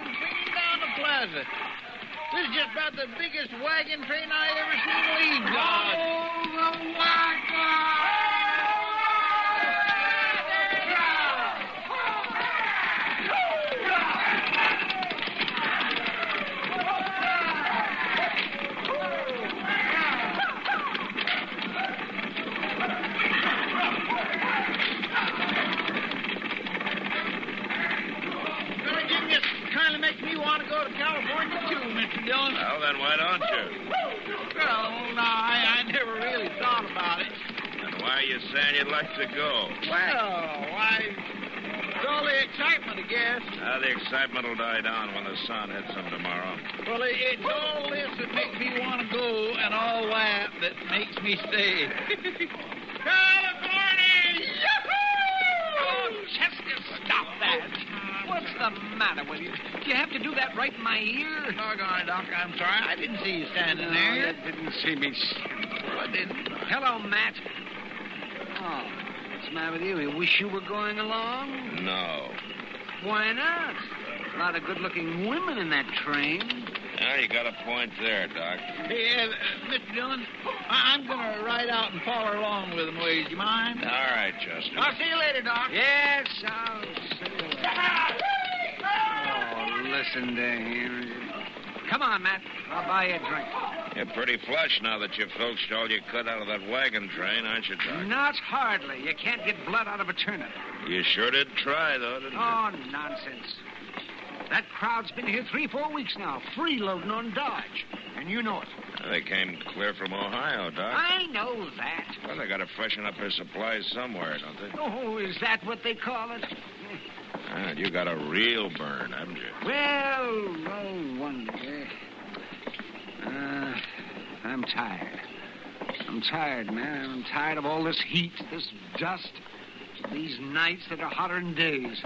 Lights stretching down the plaza. This is just about the biggest wagon train I ever seen leave, Dodge. Go to California, too, Mr. Dillon. Well, then why don't you? Well, no, I, I never really thought about it. And why are you saying you'd like to go? Well, why, it's all the excitement, I guess. Ah, the excitement will die down when the sun hits them tomorrow. Well, it, it's all this that makes me want to go, and all that that makes me stay. California! Yahoo! Oh, Chester, stop that. What's the matter with you? Do you have to do that right in my ear? Doggone it, Doc, I'm sorry. I didn't see you standing there. You didn't see me. I didn't. Hello, Matt. Oh, what's the matter with you? You wish you were going along? No. Why not? A lot of good-looking women in that train. Ah, you got a point there, Doc. Hey, uh, Mr. Dillon, I- I'm going to ride out and follow along with them, ways. You mind? All right, Chester. I'll see you later, Doc. Yes, I'll see you later. Oh, listen to him. Come on, Matt. I'll buy you a drink. You're pretty flush now that you filched all you could out of that wagon train, aren't you, Doc? Not hardly. You can't get blood out of a turnip. You sure did try, though, didn't you? Oh, nonsense. That crowd's been here three, four weeks now, freeloading on Dodge. And you know it. They came clear from Ohio, Doc. I know that. Well, they got to freshen up their supplies somewhere, don't they? Oh, is that what they call it? Ah, you got a real burn, haven't you? Well, no wonder. Uh, I'm tired. I'm tired, man. I'm tired of all this heat, this dust, these nights that are hotter than days.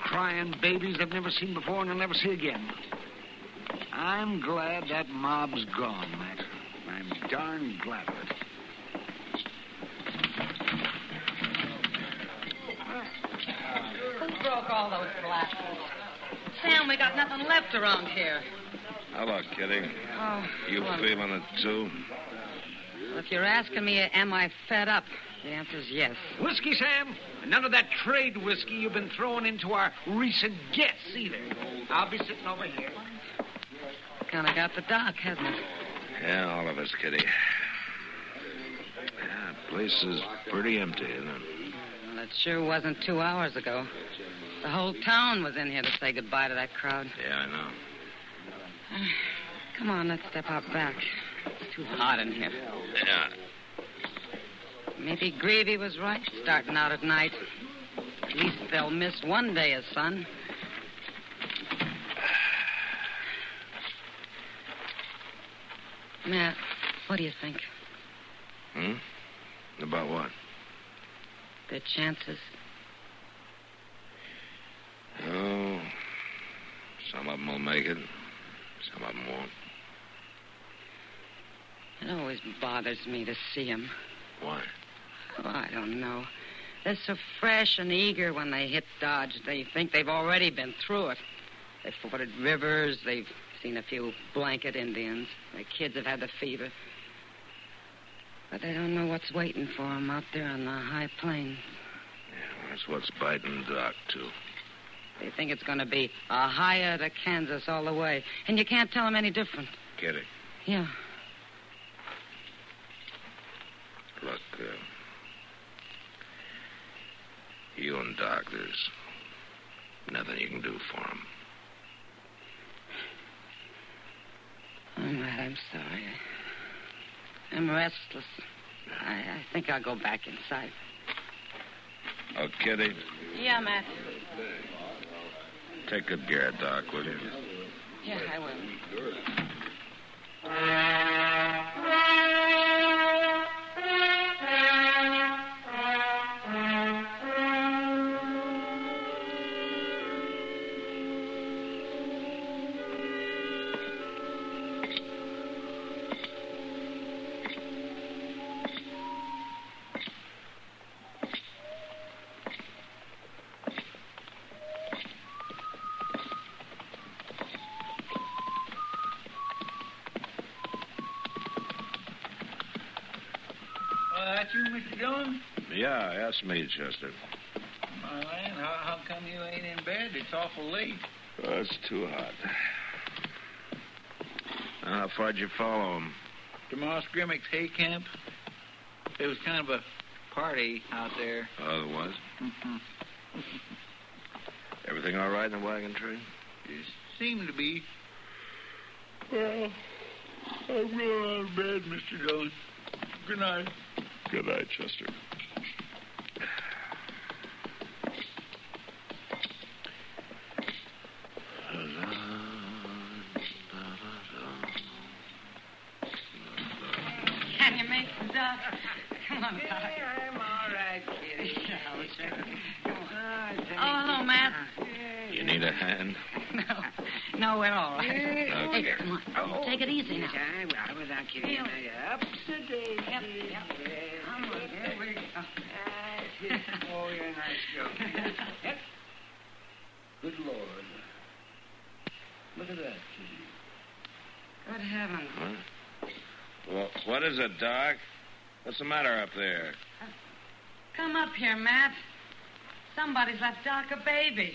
Crying babies I've never seen before and I'll never see again. I'm glad that mob's gone, Matt. I'm darn glad of it. Who broke all those glasses? Sam, we got nothing left around here. Hello, Kitty. Oh, You well, feeling it, too? if you're asking me, am I fed up? The answer's yes. Whiskey, Sam. And none of that trade whiskey you've been throwing into our recent guests either. I'll be sitting over here. Kind of got the doc, hasn't it? Yeah, all of us, Kitty. Yeah, the place is pretty empty, isn't it? It sure wasn't two hours ago. The whole town was in here to say goodbye to that crowd. Yeah, I know. Come on, let's step out back. It's too hot in here. Yeah. Maybe Greavy was right starting out at night. At least they'll miss one day of sun. Matt, what do you think? Hmm? About what? The chances? Oh, some of them will make it. Some of them won't. It always bothers me to see them. Why? Oh, I don't know. They're so fresh and eager when they hit Dodge. They think they've already been through it. They've forded rivers. They've seen a few blanket Indians. Their kids have had the fever. But they don't know what's waiting for them out there on the high plains. Yeah, that's what's biting Doc, too. They think it's going to be a Ohio to Kansas all the way. And you can't tell them any different. Get it? Yeah. look, uh, you and Doc, there's nothing you can do for him. Oh, Matt, I'm sorry. I'm restless. I, I think I'll go back inside. Oh, Kitty, Yeah, Matt. take good care of Doc, will you? Yeah, I will. That's you, Mr. Dillon? Yeah, that's me, Chester. My land, how, how come you ain't in bed? It's awful late. Oh, it's too hot. Now, How far'd you follow him? To Moss Grimmick's hay camp. It was kind of a party out there. Oh, there was? Everything all right in the wagon train? It seemed to be. Well, I'm going out of bed, Mr. Dillon. Good night. Good night, Chester. Can you make the duck? Come on, Doc. I'm all right, Kitty. Ah, oh, hello, Matt. You need a hand? No, no, we're all right. Okay. Hey, come on. Oh, Take it easy now. I will, without Kitty. Feel. Up to date. Yep, yep. Oh, you're a nice girl. Yep. Good Lord. Look at that, Kitty. Good heavens. Huh? Well, what is it, Doc? What's the matter up there? Come up here, Matt. Somebody's left Doc a baby.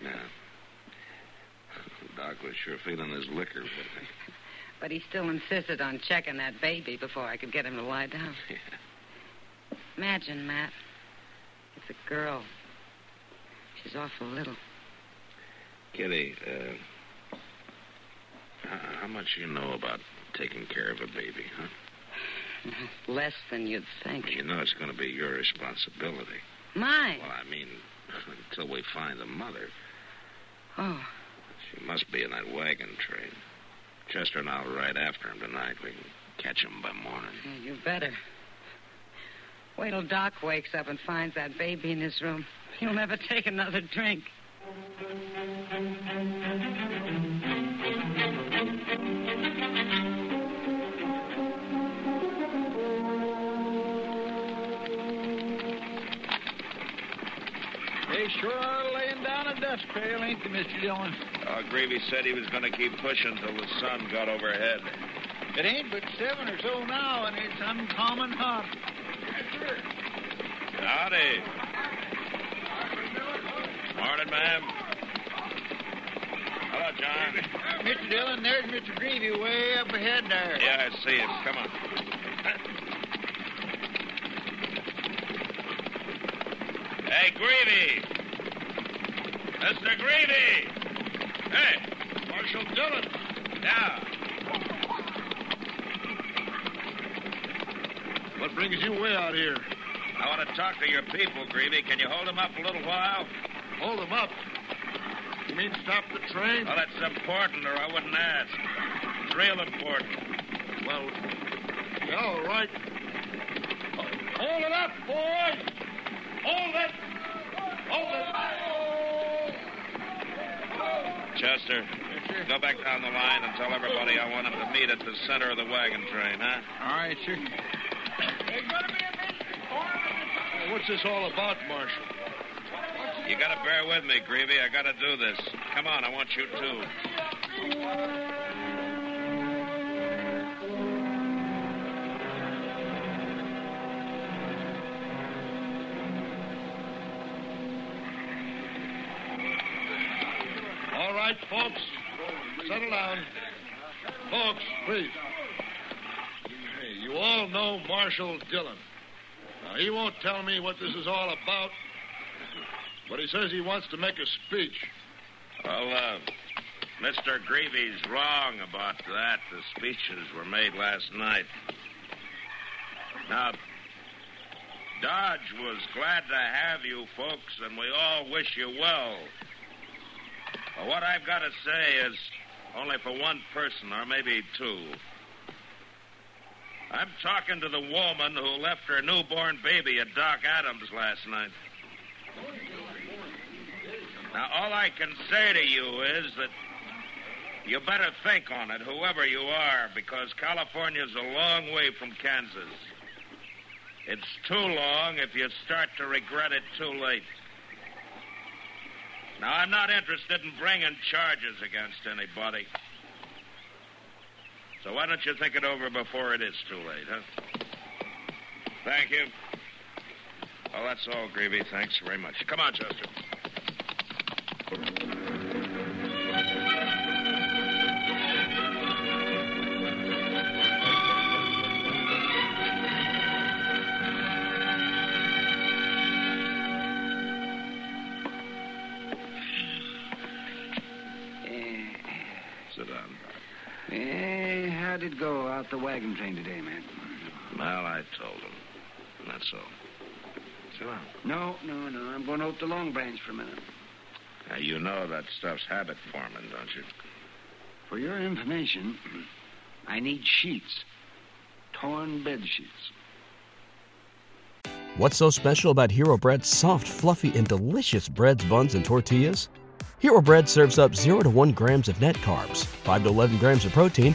They're. Yeah. Doc was sure feeling his liquor. But he still insisted on checking that baby before I could get him to lie down. Yeah. Imagine, Matt. It's a girl. She's awful little. Kitty, uh, how, how much you know about taking care of a baby, huh? Less than you'd think. You know it's going to be your responsibility. Mine. Well, I mean, until we find the mother. Oh, She must be in that wagon train. Chester and I'll ride after him tonight. We can catch him by morning. yeah, you better. Wait till Doc wakes up and finds that baby in his room. He'll never take another drink. Sure laying down a dust trail, ain't they, Mr. Dillon? Uh, Greavy said he was going to keep pushing till the sun got overhead. It ain't but seven or so now, and it's uncommon hot. Howdy. Morning, ma'am. Hello, John. Mr. Dillon, there's Mr. Greavy way up ahead there. Yeah, I see him. Come on. Hey, Greavy! Mr. Greavy! Hey, Marshal Dillon. Yeah. What brings you way out here? I want to talk to your people, Greavy. Can you hold them up a little while? Hold them up. You mean stop the train? Well, that's important, or I wouldn't ask. It's real important. Well, yeah, all right. Hold it up, boys! Hold it! Hold it! Chester, go back down the line and tell everybody I want them to meet at the center of the wagon train, huh? All right, sir. What's this all about, Marshal? You gotta bear with me, Greavy. I gotta do this. Come on, I want you too. Folks. Settle down. Folks, please. Hey, you all know Marshal Dillon. Now, he won't tell me what this is all about, but he says he wants to make a speech. Well, uh, Mr. Greavy's wrong about that. The speeches were made last night. Now, Dodge was glad to have you folks, and we all wish you well. But what I've got to say is only for one person, or maybe two. I'm talking to the woman who left her newborn baby at Doc Adams last night. Now, all I can say to you is that you better think on it, whoever you are, because California's a long way from Kansas. It's too long if you start to regret it too late. Now, I'm not interested in bringing charges against anybody. So why don't you think it over before it is too late, huh? Thank you. Well, that's all, Greavy. Thanks very much. Come on, Chester. It go out the wagon train today, man? Well, I told him. That's all. Sit down. No, no, no. I'm going out the Long Branch for a minute. Now, you know that stuff's habit forming, don't you? For your information, I need sheets. Torn bed sheets. What's so special about Hero Bread's soft, fluffy, and delicious breads, buns, and tortillas? Hero Bread serves up 0 to 1 grams of net carbs, 5 to 11 grams of protein,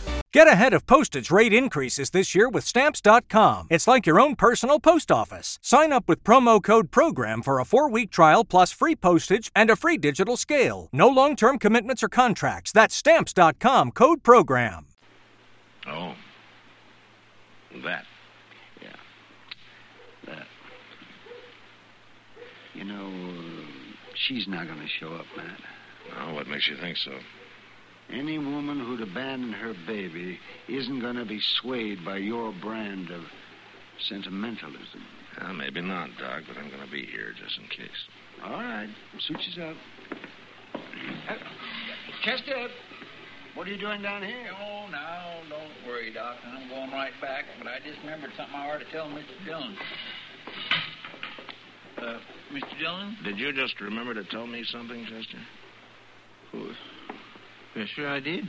Get ahead of postage rate increases this year with Stamps.com. It's like your own personal post office. Sign up with promo code PROGRAM for a four week trial plus free postage and a free digital scale. No long term commitments or contracts. That's Stamps.com code PROGRAM. Oh. That. Yeah. That. You know, uh, she's not going to show up, Matt. Oh, what makes you think so? Any woman who'd abandon her baby isn't going to be swayed by your brand of sentimentalism. Well, maybe not, Doc, but I'm going to be here just in case. All right. Suit yourself. Uh, Chester, what are you doing down here? Oh, now, don't worry, Doc. I'm going right back, but I just remembered something I ought to tell Mr. Dillon. Uh, Mr. Dillon? Did you just remember to tell me something, Chester? Oh, yes, sure I did.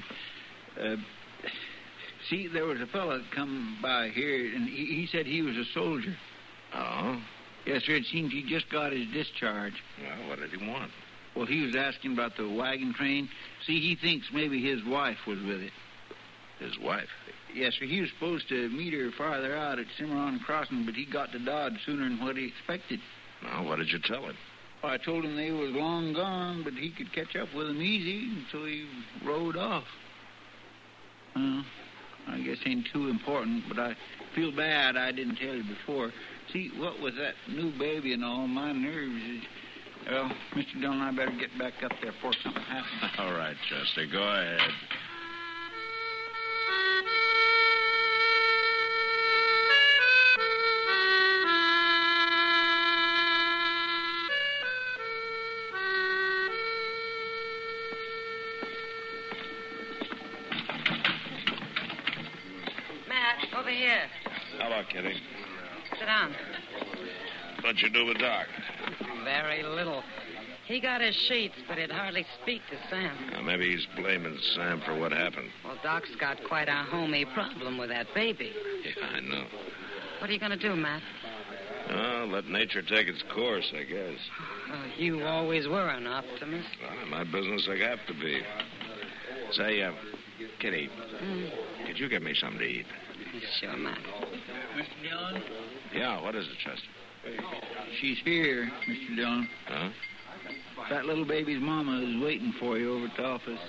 Uh, see, there was a fellow that come by here, and he, he said he was a soldier. Oh? Yes, sir. It seems he just got his discharge. Well, what did he want? Well, he was asking about the wagon train. See, he thinks maybe his wife was with it. His wife. Yes, sir. He was supposed to meet her farther out at Cimarron Crossing, but he got to Dodge sooner than what he expected. Well, what did you tell him? I told him they was long gone, but he could catch up with them easy, and so he rode off. Well, I guess ain't too important, but I feel bad I didn't tell you before. See, what with that new baby and all, my nerves is... Well, Mr. Dillon, I better get back up there before something happens. All right, Chester, go ahead. What'd you do with Doc? Very little. He got his sheets, but he'd hardly speak to Sam. Maybe he's blaming Sam for what happened. Well, Doc's got quite a homey problem with that baby. Yeah, I know. What are you going to do, Matt? Oh, let nature take its course, I guess. Oh, you always were an optimist. Well, in my business, I have to be. Say, uh, Kitty, Mm, could you get me something to eat? sure, Matt. Mr. Dillon? Yeah, what is it, Chester? She's here, Mr. Dillon. Huh? That little baby's mama is waiting for you over at the office.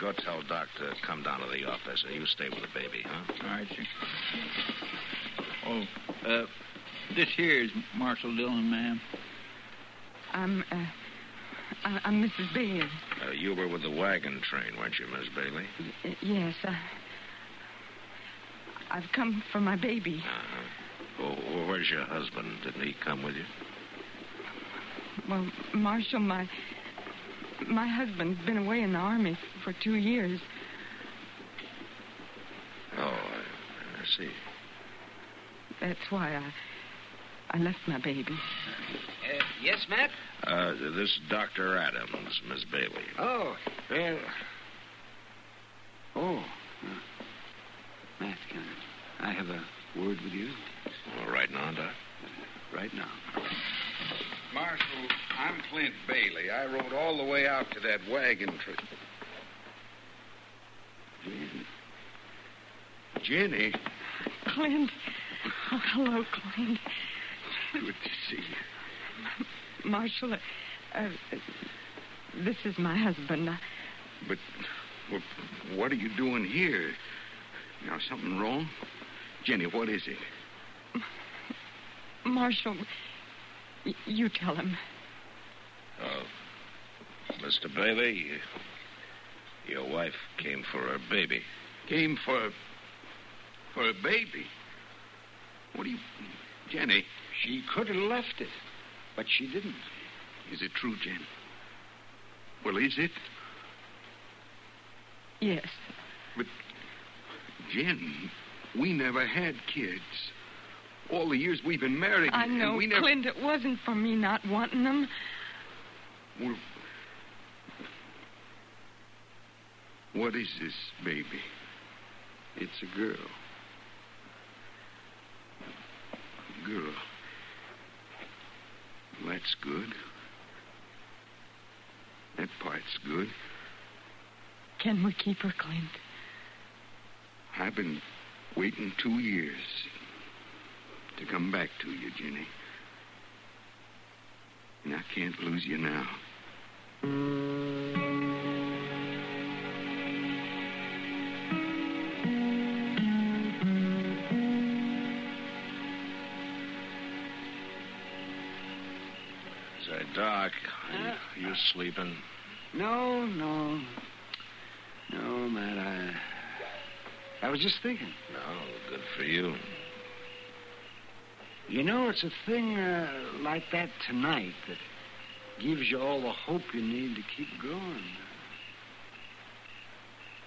Go tell Doc to come down to the office. You stay with the baby, huh? All right, sir. Oh, uh, this here is Marshal Dillon, ma'am. I'm, uh, I- I'm Mrs. Bailey. Uh, you were with the wagon train, weren't you, Miss Bailey? Y- Yes, I, I've come for my baby. Uh-huh. Oh, where's your husband? Didn't he come with you? Well, Marshal, my, my husband's been away in the army for two years. Oh, I, I see. That's why I, I left my baby. Uh, yes, Matt? Uh, this is Dr. Adams, Miss Bailey. Oh, well. Oh. uh, Matt, can I have a word with you All right now, Doc. right now? Marshal, I'm Clint Bailey. I rode all the way out to that wagon trip. Jenny, Clint. Oh, hello, Clint. good to see you. Marshal, uh, uh, this is my husband. Uh, But well, what are you doing here? Now, something wrong? Jenny, what is it? Marshal, y- you tell him. Oh, Mr. Bailey, your wife came for her baby. Came for for a baby. What do you, Jenny? She could have left it, but she didn't. Is it true, Jen? Well, is it? Yes. But, Jen, we never had kids. All the years we've been married. I know, we never. Clint. It wasn't for me not wanting them. Well, what is this baby? It's a girl. Girl. That's good. That part's good. Can we keep her, Clint? I've been waiting two years to come back to you, Jenny. And I can't lose you now. is Say, Doc, you, uh, you sleeping? No, no. No, Matt, I. I was just thinking. No, good for you. You know, it's a thing uh, like that tonight that gives you all the hope you need to keep going.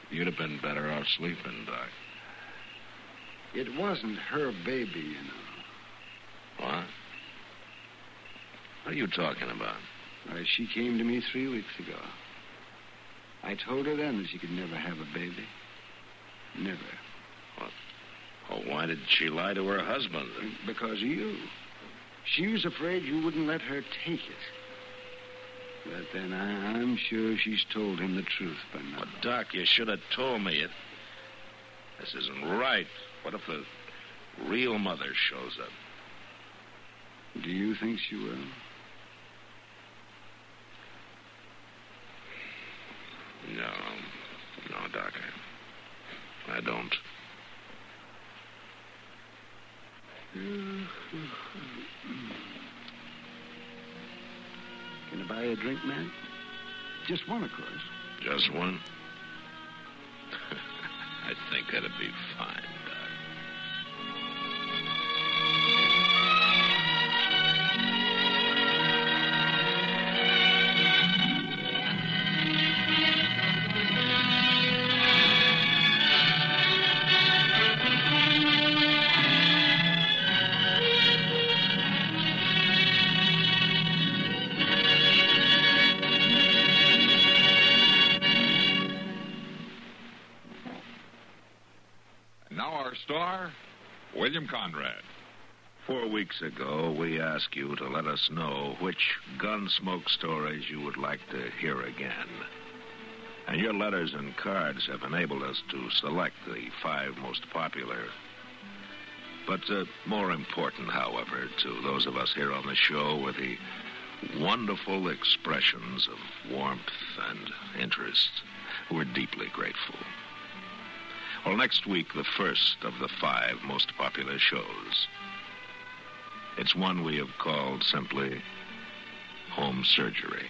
You'd have been better off sleeping, Doc. It wasn't her baby, you know. What? What are you talking about? Why, she came to me three weeks ago. I told her then that she could never have a baby. Never. Oh, why did she lie to her husband? Because of you. She was afraid you wouldn't let her take it. But then I, I'm sure she's told him the truth by now. But, Doc, you should have told me it. This isn't right. What if the real mother shows up? Do you think she will? No. No, Doc. I, I don't. Can I buy you a drink, man? Just one, of course. Just one? I think that'd be fine, weeks ago, we asked you to let us know which gunsmoke stories you would like to hear again. And your letters and cards have enabled us to select the five most popular. But uh, more important, however, to those of us here on the show were the wonderful expressions of warmth and interest. We're deeply grateful. Well, next week, the first of the five most popular shows. It's one we have called simply Home Surgery.